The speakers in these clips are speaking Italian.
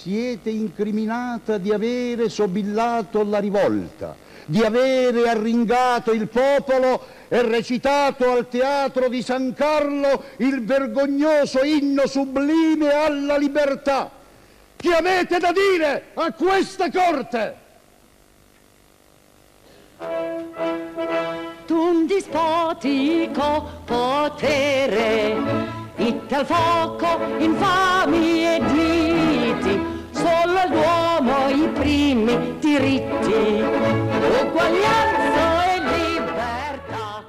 siete incriminata di avere sobillato la rivolta, di avere arringato il popolo e recitato al teatro di San Carlo il vergognoso inno sublime alla libertà. Che avete da dire a questa corte? un dispotico potere, itte al fuoco infami e diti, solo all'uomo i primi diritti, uguaglianza e libertà.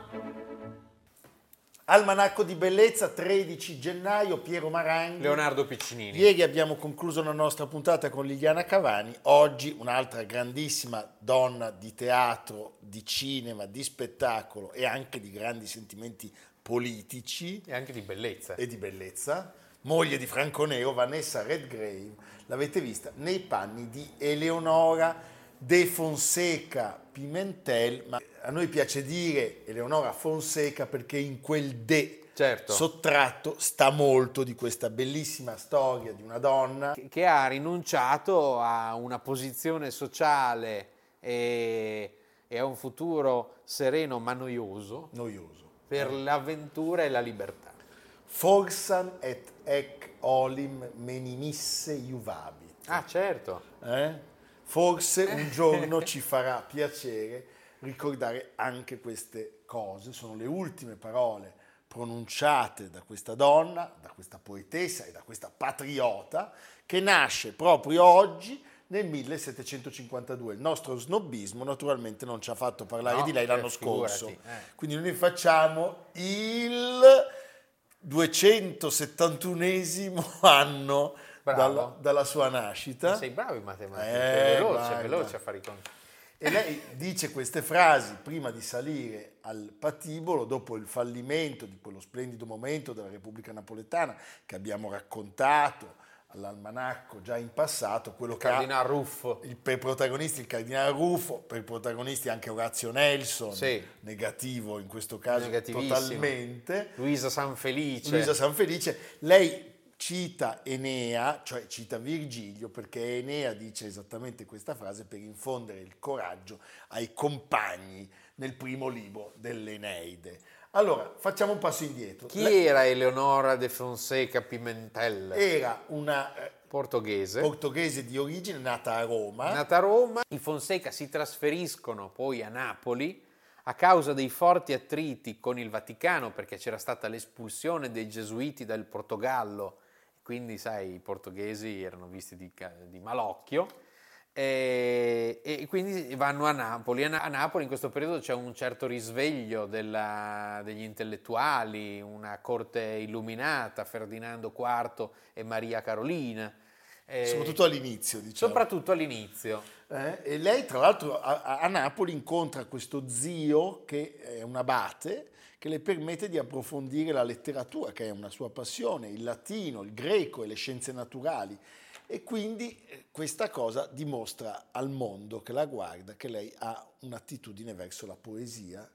Almanacco di bellezza, 13 gennaio, Piero Maranghi. Leonardo Piccinini. Ieri abbiamo concluso la nostra puntata con Liliana Cavani, oggi un'altra grandissima donna di teatro, di cinema, di spettacolo e anche di grandi sentimenti politici. E anche di bellezza. E di bellezza. Moglie di Franco Nero, Vanessa Redgrave, l'avete vista nei panni di Eleonora De Fonseca Pimentel, ma a noi piace dire Eleonora Fonseca perché in quel De certo. sottratto sta molto di questa bellissima storia di una donna che ha rinunciato a una posizione sociale e, e a un futuro sereno ma noioso, noioso. per l'avventura e la libertà. Forsan et ec olim menimisse iuvabit. Ah, certo. Eh? Forse un giorno ci farà piacere ricordare anche queste cose. Sono le ultime parole pronunciate da questa donna, da questa poetessa e da questa patriota che nasce proprio oggi nel 1752. Il nostro snobismo naturalmente non ci ha fatto parlare no, di lei l'anno eh, scorso. Eh. Quindi noi facciamo il 271 anno dalla, dalla, sua nascita. Ma sei bravo in matematica, eh, veloce, guarda. veloce a fare i conti. E lei dice queste frasi prima di salire al patibolo, dopo il fallimento di quello splendido momento della Repubblica Napoletana che abbiamo raccontato all'almanacco già in passato, quello il che Cardinal Ruffo. Il, per protagonisti il Cardinale Ruffo, per protagonisti anche Orazio Nelson, sì. negativo in questo caso totalmente. Luisa Sanfelice. Luisa Sanfelice. Lei cita Enea, cioè cita Virgilio, perché Enea dice esattamente questa frase per infondere il coraggio ai compagni nel primo libro dell'Eneide. Allora, facciamo un passo indietro. Chi La... era Eleonora de Fonseca Pimentel? Era una eh, portoghese. portoghese di origine, nata a Roma. Nata a Roma. I Fonseca si trasferiscono poi a Napoli a causa dei forti attriti con il Vaticano, perché c'era stata l'espulsione dei gesuiti dal Portogallo quindi sai i portoghesi erano visti di, di malocchio e, e, quindi vanno a Napoli. A, Napoli in questo periodo c'è un certo risveglio della, degli intellettuali, una corte illuminata, Ferdinando IV e Maria Carolina. Eh, soprattutto all'inizio, diciamo. Soprattutto all'inizio. Eh, e lei, tra l'altro, a, a Napoli incontra questo zio che è un abate che le permette di approfondire la letteratura, che è una sua passione, il latino, il greco e le scienze naturali. E quindi eh, questa cosa dimostra al mondo che la guarda che lei ha un'attitudine verso la poesia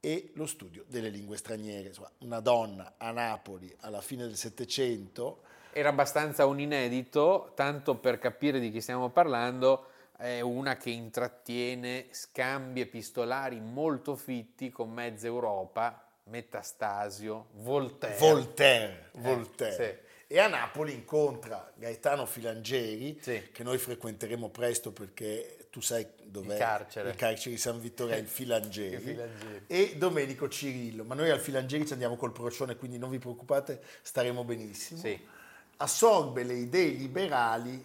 e lo studio delle lingue straniere. Insomma, una donna a Napoli alla fine del Settecento. Era abbastanza un inedito, tanto per capire di chi stiamo parlando, è una che intrattiene scambi epistolari molto fitti con mezza Europa, Metastasio, Voltaire. Voltaire, eh, Voltaire. Sì. E a Napoli incontra Gaetano Filangeri, sì. che noi frequenteremo presto perché tu sai dov'è il carcere, il carcere di San Vittore, è il Filangeri, il Filangeri, e Domenico Cirillo. Ma noi al Filangeri ci andiamo col procione, quindi non vi preoccupate, staremo benissimo. Sì. Assorbe le idee liberali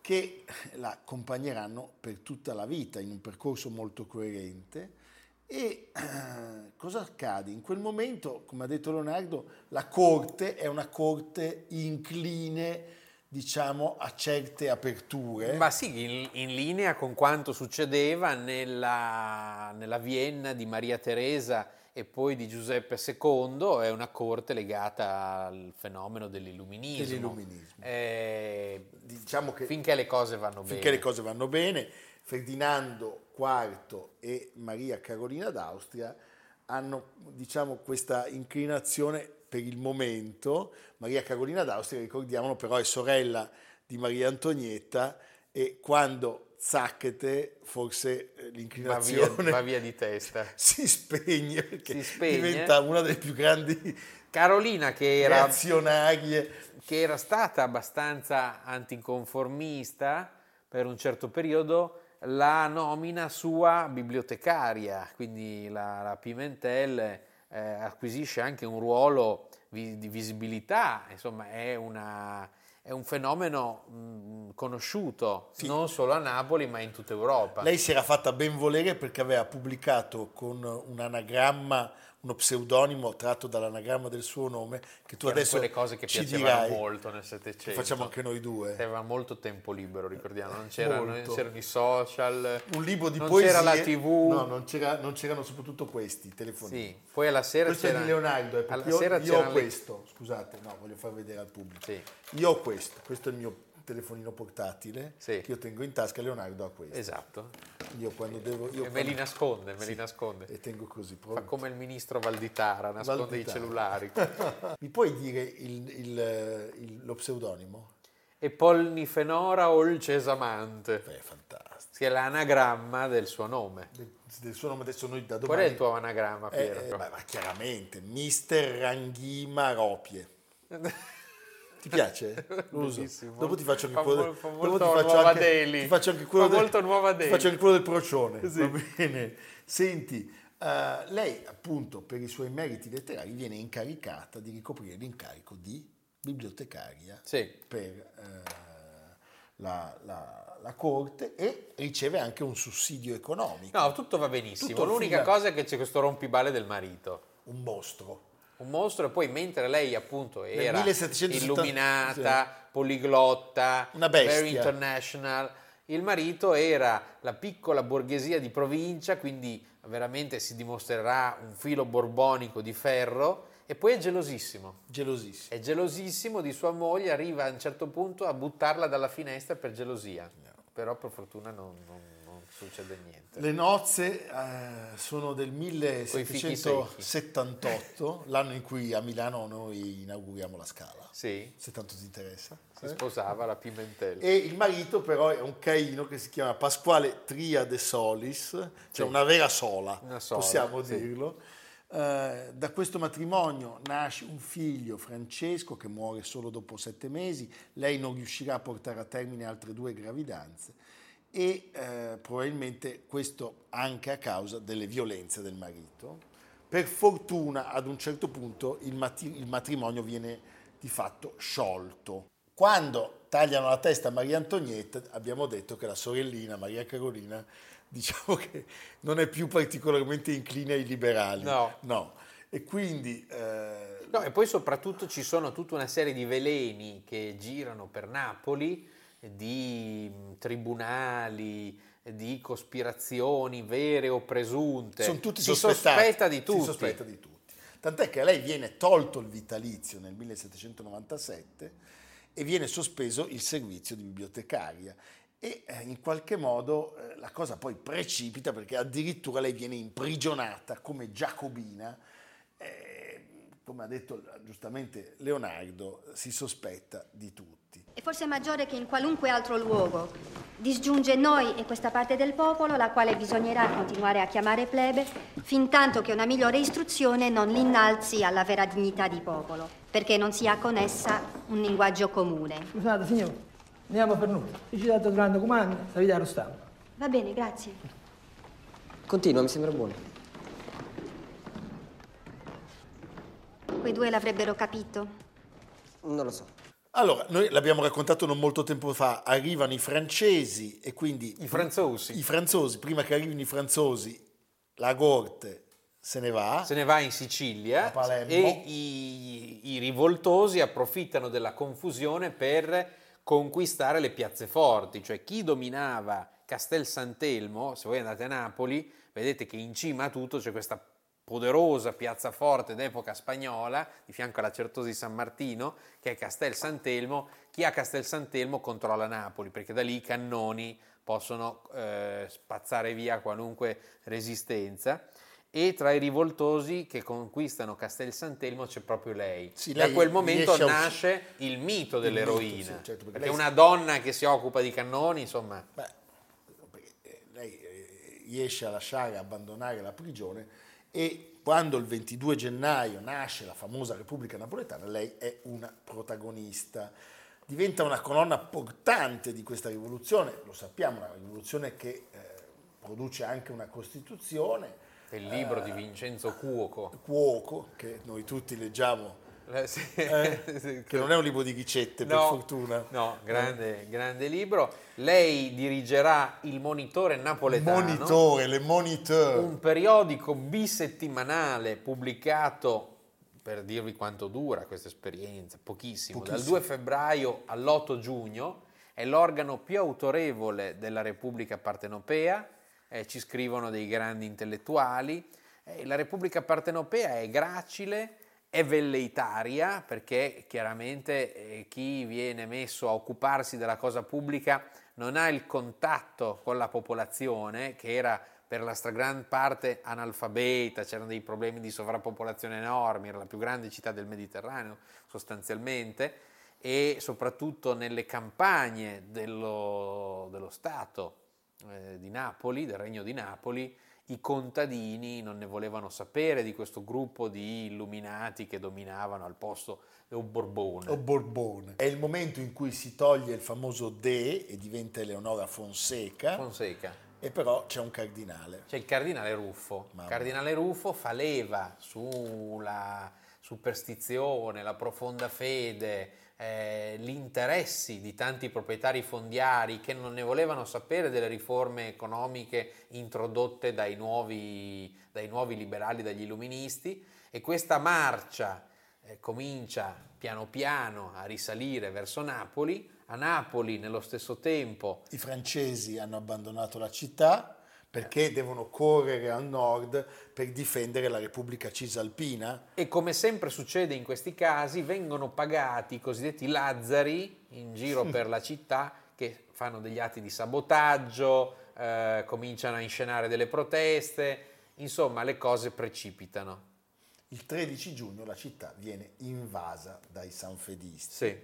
che la accompagneranno per tutta la vita in un percorso molto coerente. E eh, cosa accade? In quel momento, come ha detto Leonardo, la corte è una corte incline diciamo, a certe aperture. Ma sì, in, in linea con quanto succedeva nella, nella Vienna di Maria Teresa e poi di Giuseppe II, è una corte legata al fenomeno dell'illuminismo. Dell'illuminismo. Eh, diciamo che finché le cose vanno finché bene. le cose vanno bene, Ferdinando IV e Maria Carolina d'Austria hanno diciamo, questa inclinazione per il momento. Maria Carolina d'Austria, ricordiamolo, però è sorella di Maria Antonietta e quando zacchete forse eh, Va via, l'inclinazione va via di testa. si spegne perché Si spegne. diventa una delle più grandi Carolina che era, che era stata abbastanza anticonformista per un certo periodo, la nomina sua bibliotecaria, quindi la, la Pimentel eh, acquisisce anche un ruolo vi- di visibilità, insomma è, una- è un fenomeno mh, conosciuto non solo a Napoli ma in tutta Europa. Lei si era fatta ben volere perché aveva pubblicato con un anagramma, uno pseudonimo tratto dall'anagramma del suo nome, che tu Erano adesso quelle cose che ci piacevano dirai, molto nel che Settecento. facciamo anche noi due. Aveva molto tempo libero, ricordiamo, non, c'era- non c'erano i social, Un libro di non poesie. c'era la tv. No, non, c'era- non c'erano soprattutto questi, telefonini. Sì, poi alla sera Questo c'era è di Leonardo, eh, alla perché io, sera io ho le- questo, scusate, no, voglio far vedere al pubblico. Sì. Io ho questo, questo è il mio telefonino portatile Sì. che io tengo in tasca, Leonardo ha questo. Esatto. Io quando devo... Io E me li nasconde, me Sì. li nasconde. E tengo così, Fa pronto. come il ministro Valditara, nasconde Valditara. i cellulari. Mi puoi dire il- il- il- lo pseudonimo? e Polnifenora Olcesamante, Beh, è fantastico. che è l'anagramma del suo nome. Del, del suo nome adesso noi da domani... Qual è il tuo anagramma, Eh, Piero? eh, beh, ma chiaramente, Mister Ranghima Ropie. Ti piace? Lo uso. Bellissimo. Dopo ti faccio anche Fa quello, fa dopo ti faccio Nuova anche, Delhi. ti faccio anche quello Fa del- ti faccio anche quello del procione. Sì. Va bene. Senti, eh, lei appunto per i suoi meriti letterari viene incaricata di ricoprire l'incarico di bibliotecaria Sì. per eh, la, la- la corte e riceve anche un sussidio economico, No, tutto va benissimo. Tutto L'unica figa- cosa è che c'è questo rompibale del marito. un mostro. Un mostro e poi mentre lei appunto era 1770 illuminata, poliglotta, Una bestia. very international, il marito era la piccola borghesia di provincia, quindi veramente si dimostrerà un filo borbonico di ferro e poi è gelosissimo. Gelosissimo. È gelosissimo di sua moglie, arriva a un certo punto a buttarla dalla finestra per gelosia. Però per fortuna non- non succede niente. Le nozze eh, sono del fichi 1778, l'anno in cui a Milano noi inauguriamo la Scala, Sì, se tanto ti interessa. si sposava la Pimentel. E il marito però è un caino che si chiama Pasquale Tria de Solis, cioè Sì. una vera sola, Una sola, possiamo sì. dirlo. Eh, da questo matrimonio nasce un figlio, Francesco, che muore solo dopo sette mesi. Lei non riuscirà a portare a termine altre due gravidanze e eh, probabilmente questo anche a causa delle violenze del marito. Per fortuna ad un certo punto il, mati- il matrimonio viene di fatto sciolto. Quando tagliano la testa a Maria Antonietta abbiamo detto che la sorellina Maria Carolina diciamo che non è più particolarmente incline ai liberali. No. E quindi eh, No, e poi soprattutto ci sono tutta una serie di veleni che girano per Napoli, di mh, tribunali, di cospirazioni vere o presunte. sono tutti si sospetta di tutti. Si sospetta di tutti. Tant'è che a lei viene tolto il vitalizio nel 1797 e viene sospeso il servizio di bibliotecaria. E eh, in qualche modo eh, la cosa poi precipita perché addirittura lei viene imprigionata come giacobina. eh, come ha detto giustamente Leonardo, si sospetta di tutti. E forse è maggiore che in qualunque altro luogo. Disgiunge noi e questa parte del popolo, la quale bisognerà continuare a chiamare plebe, fin tanto che una migliore istruzione non l'innalzi alla vera dignità di popolo, perché non si ha con essa un linguaggio comune. Scusate signore, andiamo per nulla. Io ci ho dato grande comando, la vita lo stavo. Va bene, grazie. Continua, mi sembra buono. Quei due l'avrebbero capito. Non lo so. Allora, noi l'abbiamo raccontato non molto tempo fa, arrivano i francesi e quindi... I franzosi. I franzosi, prima che arrivino i franzosi, la corte se ne va. Se ne va in Sicilia A Palermo. e i, i rivoltosi approfittano della confusione per conquistare le piazze forti, cioè chi dominava Castel Sant'Elmo, se voi andate a Napoli, vedete che in cima a tutto c'è questa poderosa piazzaforte d'epoca spagnola, di fianco alla Certosa di San Martino, che è Castel Sant'Elmo. Chi ha Castel Sant'Elmo controlla Napoli, perché da lì i cannoni possono eh, spazzare via qualunque resistenza. E tra i rivoltosi che conquistano Castel Sant'Elmo c'è proprio lei. Sì, da lei quel momento nasce il mito dell'eroina. mito, sì, certo, perché perché una donna che si occupa di cannoni, insomma, Beh, eh, lei eh, riesce a lasciare, a abbandonare la prigione e quando il 22 gennaio nasce la famosa Repubblica Napoletana, lei è una protagonista. Diventa una colonna portante di questa rivoluzione, lo sappiamo, una rivoluzione che eh, produce anche una Costituzione, del libro di Vincenzo Cuoco. Cuoco, che noi tutti leggiamo, Eh, sì. eh, che non è un libro di ricette, per No, fortuna. No, grande, grande libro. Lei dirigerà il Monitore Napoletano, Monitore, le moniteur. un periodico bisettimanale pubblicato, per dirvi quanto dura questa esperienza, pochissimo, dal Pochissimo. 2 febbraio all'8 giugno, è l'organo più autorevole della Repubblica Partenopea, eh, ci scrivono dei grandi intellettuali. Eh, la Repubblica Partenopea è gracile, è velleitaria perché chiaramente eh, chi viene messo a occuparsi della cosa pubblica non ha il contatto con la popolazione che era per la stragrande parte analfabeta, c'erano dei problemi di sovrappopolazione enormi, era la più grande città del Mediterraneo sostanzialmente e soprattutto nelle campagne dello, dello Stato eh, di Napoli, del Regno di Napoli, i contadini non ne volevano sapere di questo gruppo di illuminati che dominavano al posto del Borbone. o Borbone. È il momento in cui si toglie il famoso De e diventa Eleonora Fonseca, Fonseca. e però c'è un cardinale. C'è il cardinale Ruffo. Il cardinale Ruffo fa leva sulla superstizione, la profonda fede, eh, gli interessi di tanti proprietari fondiari che non ne volevano sapere delle riforme economiche introdotte dai nuovi, dai nuovi liberali, dagli illuministi e questa marcia eh, comincia piano piano a risalire verso Napoli. A Napoli nello stesso tempo I francesi hanno abbandonato la città perché devono correre al nord per difendere la Repubblica Cisalpina. E come sempre succede in questi casi, vengono pagati i cosiddetti lazzari in giro per la città che fanno degli atti di sabotaggio, eh, cominciano a inscenare delle proteste, insomma le cose precipitano. Il 13 giugno la città viene invasa dai sanfedisti Sì.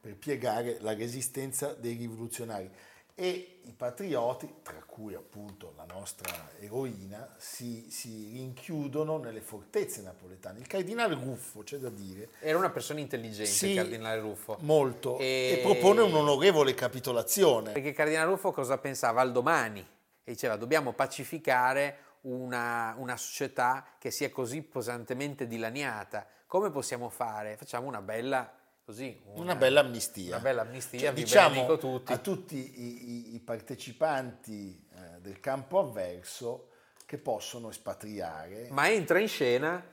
per piegare la resistenza dei rivoluzionari e i patrioti, tra cui appunto la nostra eroina, si, si rinchiudono nelle fortezze napoletane. Il cardinale Ruffo, c'è da dire, Era una persona intelligente Sì, il cardinale Ruffo. molto, E- e propone un'onorevole capitolazione. Perché il cardinale Ruffo cosa pensava al domani? E diceva dobbiamo pacificare una, una società che si è così pesantemente dilaniata. Come possiamo fare? Facciamo una bella, così, Una bella amnistia. Una bella amnistia, Cioè, diciamo tutti. a tutti i, i- i partecipanti eh, del campo avverso che possono espatriare. Ma entra in scena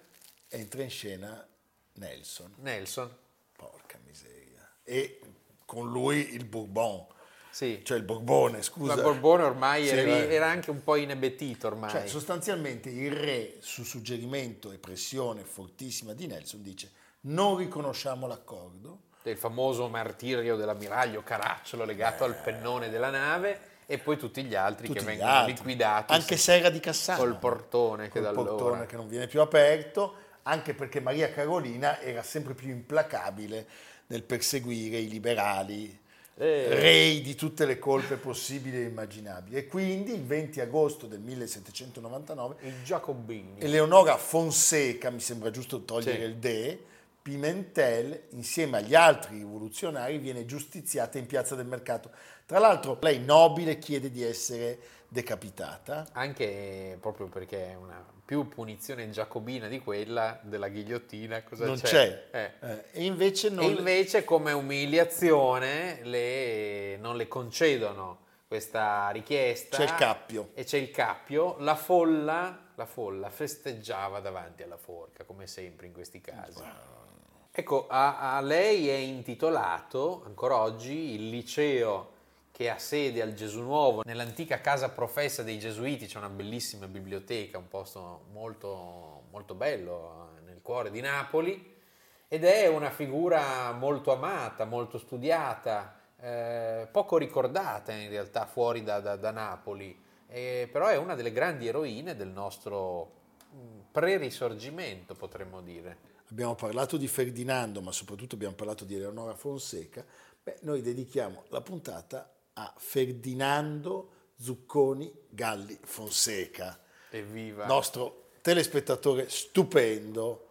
Entra in scena Nelson, Nelson. porca miseria, e con lui il Bourbon, Sì. cioè il Borbone, scusa. Ma Borbone ormai Sì, era, era anche un po' inebetito ormai. Cioè, sostanzialmente il re, su suggerimento e pressione fortissima di Nelson, dice non riconosciamo l'accordo, del famoso martirio dell'ammiraglio Caracciolo legato al pennone della nave e poi tutti gli altri tutti che gli vengono altri, liquidati anche Serra di Cassano. col portone che da allora portone che non viene più aperto, anche perché Maria Carolina era sempre più implacabile nel perseguire i liberali, Eh. rei di tutte le colpe possibili e immaginabili. E quindi il 20 agosto del 1799 i Giacobini. Eleonora Fonseca, mi sembra giusto togliere Sì. il de, Pimentel, insieme agli altri rivoluzionari, viene giustiziata in piazza del mercato. Tra l'altro lei nobile chiede di essere decapitata. Anche proprio perché è una più punizione giacobina di quella della ghigliottina, cosa non c'è? c'è. Eh. Eh, e invece non E invece come umiliazione le- non le concedono questa richiesta. C'è il cappio. E c'è il cappio. La folla, la folla festeggiava davanti alla forca, come sempre in questi casi. Ecco, a, a lei è intitolato ancora oggi il liceo che ha sede al Gesù Nuovo, nell'antica casa professa dei Gesuiti, c'è una bellissima biblioteca, un posto molto, molto bello eh, nel cuore di Napoli, ed è una figura molto amata, molto studiata, eh, poco ricordata in realtà fuori da, da- da Napoli, eh, però è una delle grandi eroine del nostro mm, pre-risorgimento, potremmo dire. Abbiamo parlato di Ferdinando, ma soprattutto abbiamo parlato di Eleonora Fonseca. Beh, noi dedichiamo la puntata a Ferdinando Zucconi Galli Fonseca, Evviva! nostro telespettatore stupendo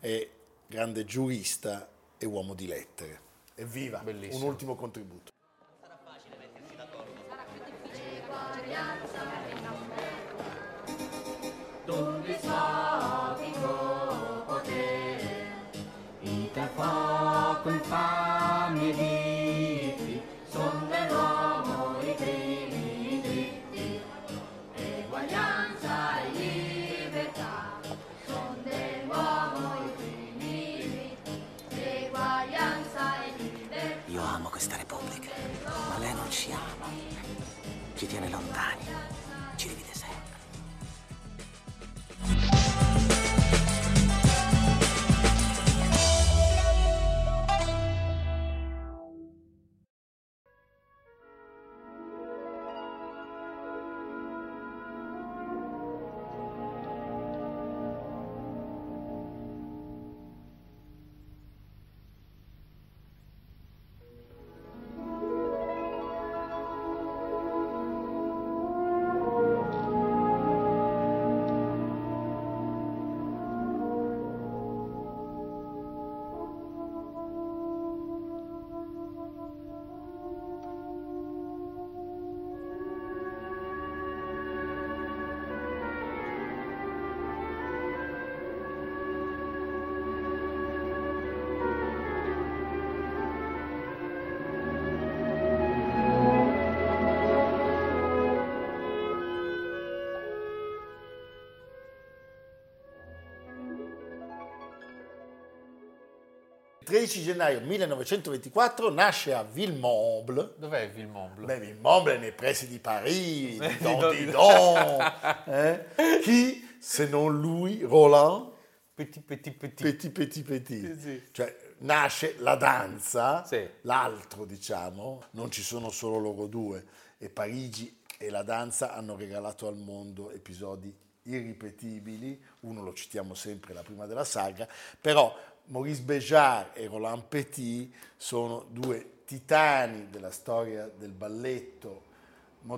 e grande giurista e uomo di lettere. Evviva! Bellissimo. Un ultimo contributo. Ita fuoco infami e vizi, son dell'uomo i primi dritti, eguaglianza e libertà, son dell'uomo i primi dritti, eguaglianza e libertà. Io amo questa Repubblica, ma lei non ci ama. Ci tiene lontani, ci divide 13 gennaio 1924 nasce a Villemomble, Dov'è Villemomble? Beh, Villemomble è nei pressi di Parigi, di Don Don- Didon. eh? Chi, se non lui, Roland, Petit, petit, petit. Petit Petit Petit. Sì, sì. Cioè, nasce la danza, Sì. l'altro diciamo, non ci sono solo loro due, e Parigi e la danza hanno regalato al mondo episodi irripetibili, uno lo citiamo sempre, la prima della saga, però Maurice Béjart e Roland Petit sono due titani della storia del balletto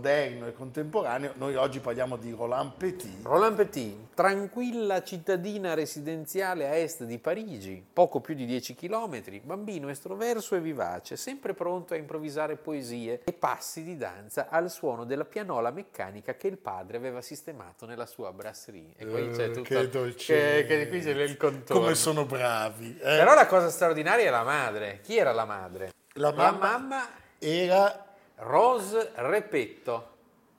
moderno e contemporaneo. Noi oggi parliamo di Roland Petit, Roland Petit, tranquilla cittadina residenziale a est di Parigi, poco più di 10 km, bambino estroverso e vivace, sempre pronto a improvvisare poesie e passi di danza al suono della pianola meccanica che il padre aveva sistemato nella sua brasserie. E qui c'è Eh, tutto che dolce. che, che qui c'è il contorno. come sono bravi. eh? Però la cosa straordinaria è la madre. Chi era la madre? La mamma- era Rose Repetto,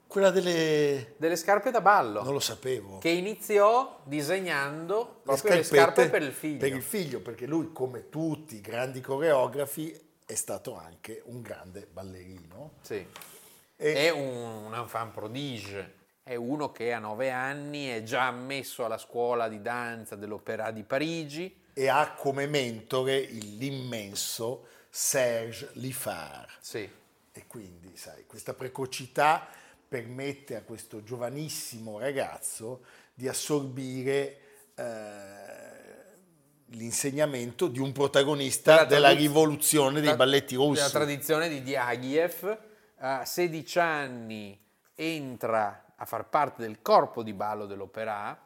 quella delle... delle scarpe da ballo. non lo sapevo. che iniziò disegnando Le proprio le scarpe per il figlio. Per il figlio, perché lui, come tutti i grandi coreografi, è stato anche un grande ballerino. Sì. E- È un, un enfant prodige, è uno che a nove anni è già ammesso alla scuola di danza dell'Opéra di Parigi. E ha come mentore l'immenso Serge Liffard. Sì. E quindi, sai, questa precocità permette a questo giovanissimo ragazzo di assorbire eh, l'insegnamento di un protagonista Della della rivoluzione dei La- balletti russi. Della tradizione di Diaghilev. A 16 anni entra a far parte del corpo di ballo dell'Opéra,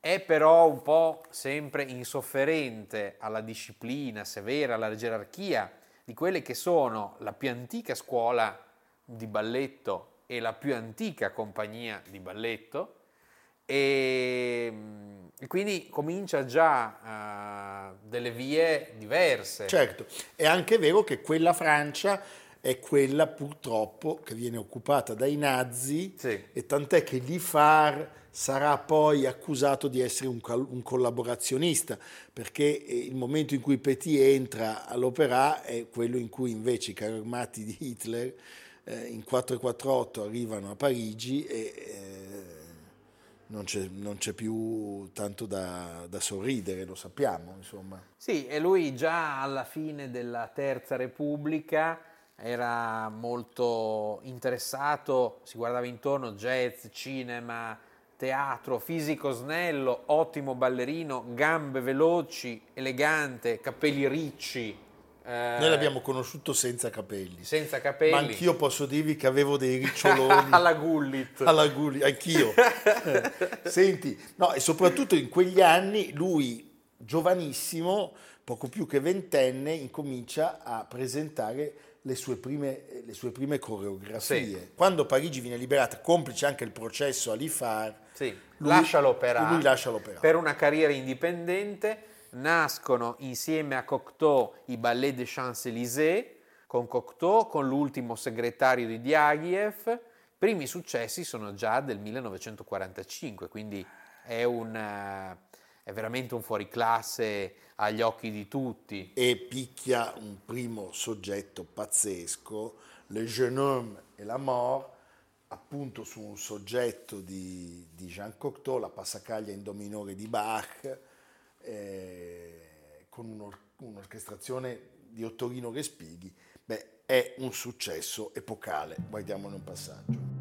è però un po' sempre insofferente alla disciplina severa, alla gerarchia di quelle che sono la più antica scuola di balletto e la più antica compagnia di balletto e, mm, e quindi comincia già eh, delle vie diverse. Certo, è anche vero che quella Francia è quella purtroppo che viene occupata dai nazi Sì. e tant'è che Lifar sarà poi accusato di essere un, un collaborazionista perché eh, il momento in cui Petit entra all'opera è quello in cui invece i carri armati di Hitler eh, in 448 arrivano a Parigi e eh, non, c'è, non c'è più tanto da, da sorridere, lo sappiamo insomma. Sì, e lui già alla fine della Terza Repubblica era molto interessato, si guardava intorno, jazz, cinema, teatro, fisico snello, ottimo ballerino, gambe veloci, elegante, capelli ricci. eh, Noi l'abbiamo conosciuto senza capelli. senza capelli. Ma anch'io posso dirvi che avevo dei riccioloni alla Gullit. alla Gulli, anch'io. Senti, no, e soprattutto in quegli anni lui, giovanissimo, poco più che ventenne, incomincia a presentare le sue prime, le sue prime coreografie. Sì. Quando Parigi viene liberata, complice anche il processo a Lifar, Sì, lui- lascia l'opera. lascia l'opera. Per una carriera indipendente nascono insieme a Cocteau i Ballet des Champs-Élysées, con Cocteau, con l'ultimo segretario di Diaghilev. I primi successi sono già del 1945, quindi è, un, eh, è veramente un fuoriclasse agli occhi di tutti. e picchia un primo soggetto pazzesco, Le Jeune Homme et la Mort, appunto su un soggetto di, di Jean Cocteau, la passacaglia in do minore di Bach, eh, con un'or- un'orchestrazione di Ottorino Respighi. Beh, è un successo epocale. Guardiamone un passaggio.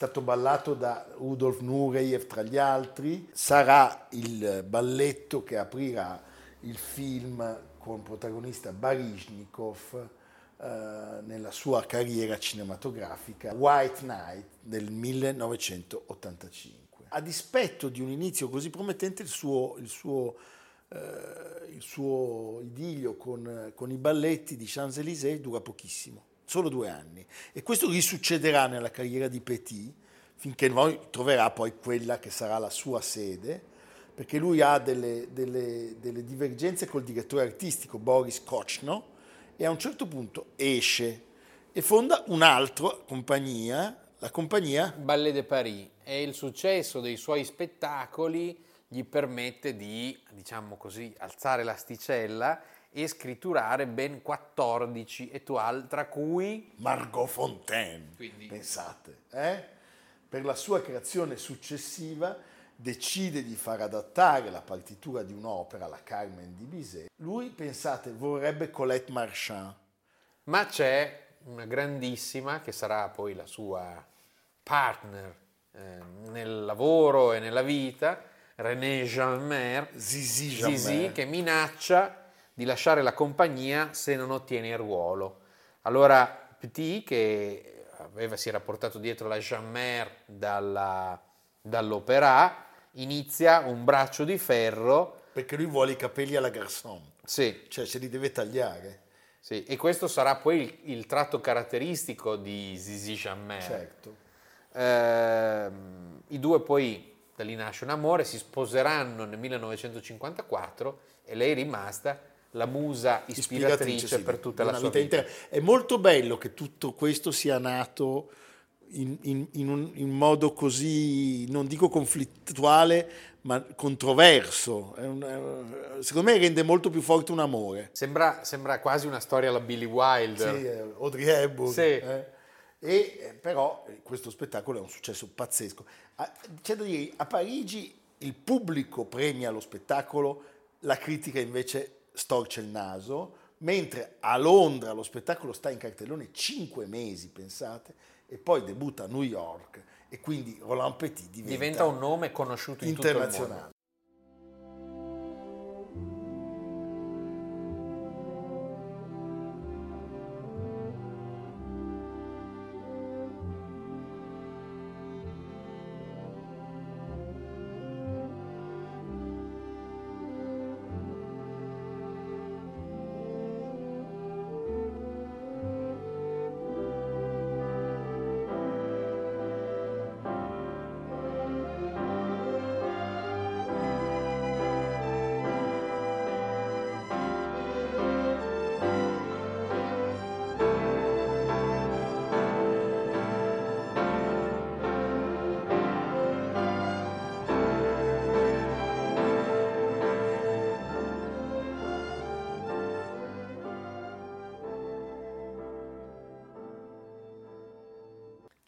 Stato ballato da Rudolf Nureyev tra gli altri, sarà il balletto che aprirà il film con protagonista Baryshnikov eh, nella sua carriera cinematografica White Night del 1985. A dispetto di un inizio così promettente, il suo, il suo, eh, il suo idillio con, con i balletti di Champs-Élysées dura pochissimo solo due anni. E questo gli succederà nella carriera di Petit, finché poi troverà poi quella che sarà la sua sede, perché lui ha delle, delle- delle divergenze col direttore artistico Boris Kochno e a un certo punto esce e fonda un'altra compagnia, la compagnia Ballet de Paris e il successo dei suoi spettacoli gli permette di, diciamo così, alzare l'asticella e scritturare ben 14 étoile, tra cui Margot Fontaine, Quindi- pensate, eh? per la sua creazione successiva decide di far adattare la partitura di un'opera, la Carmen di Bizet. Lui, pensate, vorrebbe Colette Marchand. Ma c'è una grandissima che sarà poi la sua partner eh, nel lavoro e nella vita, René Jeanmer, Zizi Zizi, Jeanmaire. che minaccia di lasciare la compagnia se non ottiene il ruolo. Allora Petit, che aveva, si era portato dietro la Jeanmer dalla, dall'opera, inizia un braccio di ferro, Perché lui vuole i capelli alla garçon, sì, cioè se li deve tagliare. sì, e questo sarà poi il, il tratto caratteristico di Zizi Jeanmer. Certo. Ehm, I due poi, da lì nasce un amore, si sposeranno nel 1954 e lei è rimasta la musa ispiratrice, sì, per tutta la sua vita. intera. È molto bello che tutto questo sia nato in, in- in un in modo così, non dico conflittuale, ma controverso. È un- è secondo me rende molto più forte un amore. Sembra, sembra quasi una storia alla Billy Wilder. Sì, eh, Audrey Hepburn. Sì. eh. E eh, però eh, questo spettacolo è un successo pazzesco. Ah, C'è da dire, a Parigi il pubblico premia lo spettacolo, la critica invece storce il naso, mentre a Londra lo spettacolo sta in cartellone cinque mesi, pensate, e poi debutta a New York e quindi Roland Petit diventa, Diventa un nome conosciuto in internazionale.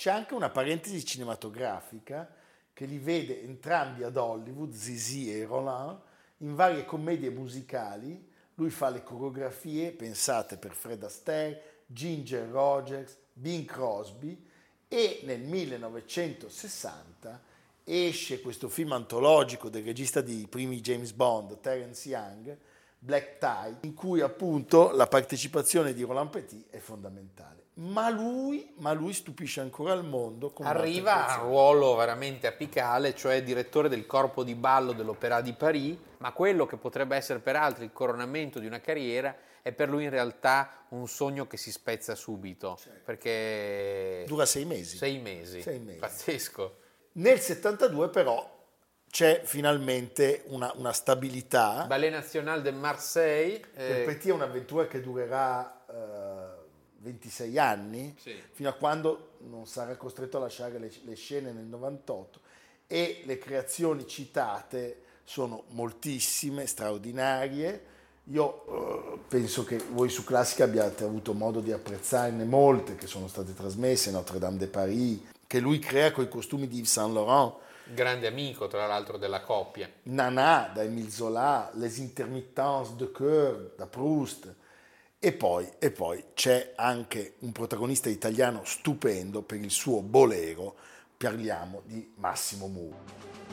C'è anche una parentesi cinematografica che li vede entrambi ad Hollywood, Zizi e Roland, in varie commedie musicali. Lui fa le coreografie pensate per Fred Astaire, Ginger Rogers, Bing Crosby e nel 1960 esce questo film antologico del regista di primi James Bond, Terence Young, Black Tie, in cui appunto la partecipazione di Roland Petit è fondamentale. Ma lui, ma lui stupisce ancora il mondo. Con Arriva a un ruolo veramente apicale, cioè direttore del corpo di ballo dell'Opéra di Paris, ma quello che potrebbe essere per altri il coronamento di una carriera è per lui in realtà un sogno che si spezza subito, perché Dura sei mesi. sei mesi, Sei mesi. pazzesco. Nel 72 però c'è finalmente una, una stabilità. Ballet National de Marseille, Per eh, Petit è un'avventura che durerà eh, 26 anni, Sì. fino a quando non sarà costretto a lasciare le, le scene nel 98 e le creazioni citate sono moltissime, straordinarie. Io eh, penso che voi su Classica abbiate avuto modo di apprezzarne molte che sono state trasmesse, Notre Dame de Paris, che lui crea con i costumi di Yves Saint Laurent, grande amico tra l'altro della coppia. Nana da Émile Zola, Les Intermittences de Coeur da Proust. E poi, e poi c'è anche un protagonista italiano stupendo per il suo bolero, parliamo di Massimo Muro.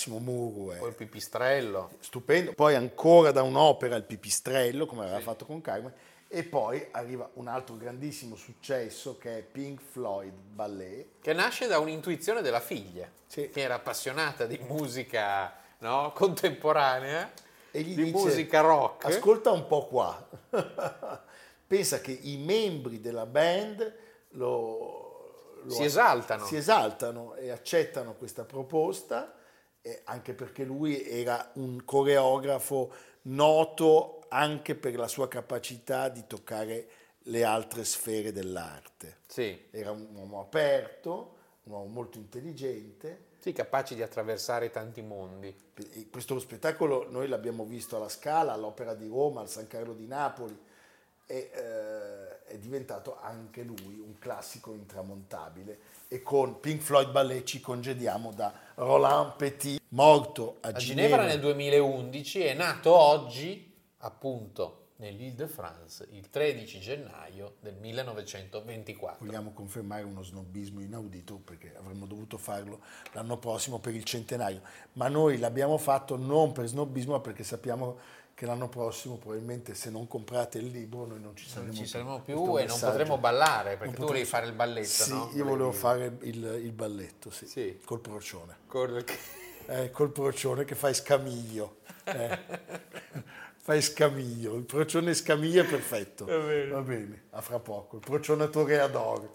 Massimo Muro è Poi il pipistrello. stupendo. Poi ancora da un'opera il Pipistrello, come aveva fatto con Carmen, e poi arriva un altro grandissimo successo che è Pink Floyd Ballet. Che nasce da un'intuizione della figlia, Sì. che era appassionata di musica no, contemporanea, E gli di dice, musica rock. Ascolta un po' qua. Pensa che i membri della band lo, lo- Si esaltano. si esaltano e accettano questa proposta, eh, anche perché lui era un coreografo noto anche per la sua capacità di toccare le altre sfere dell'arte. Sì, Era un uomo aperto, un uomo molto intelligente. sì, capaci di attraversare tanti mondi. Questo spettacolo noi l'abbiamo visto alla Scala, all'Opera di Roma, al San Carlo di Napoli e eh, è diventato anche lui un classico intramontabile e con Pink Floyd Ballet ci congediamo da Roland Petit, morto a, A Ginevra nel 2011 è nato oggi, appunto, nell'Île-de-France, il 13 gennaio del 1924. Vogliamo confermare uno snobismo inaudito perché avremmo dovuto farlo l'anno prossimo per il centenario, ma noi l'abbiamo fatto non per snobismo, ma perché sappiamo che l'anno prossimo probabilmente se non comprate il libro noi non ci saremo Non ci più. saremo più Questo e non potremo ballare, perché Non tu volevi fare il balletto, Sì, no? io volevo fare il, il balletto, sì, Sì. col procione. Col- Eh, col procione che fai scamiglio. eh. fai scamiglio, il procione scamiglio è perfetto. Va bene, a fra poco, il procionatore adoro.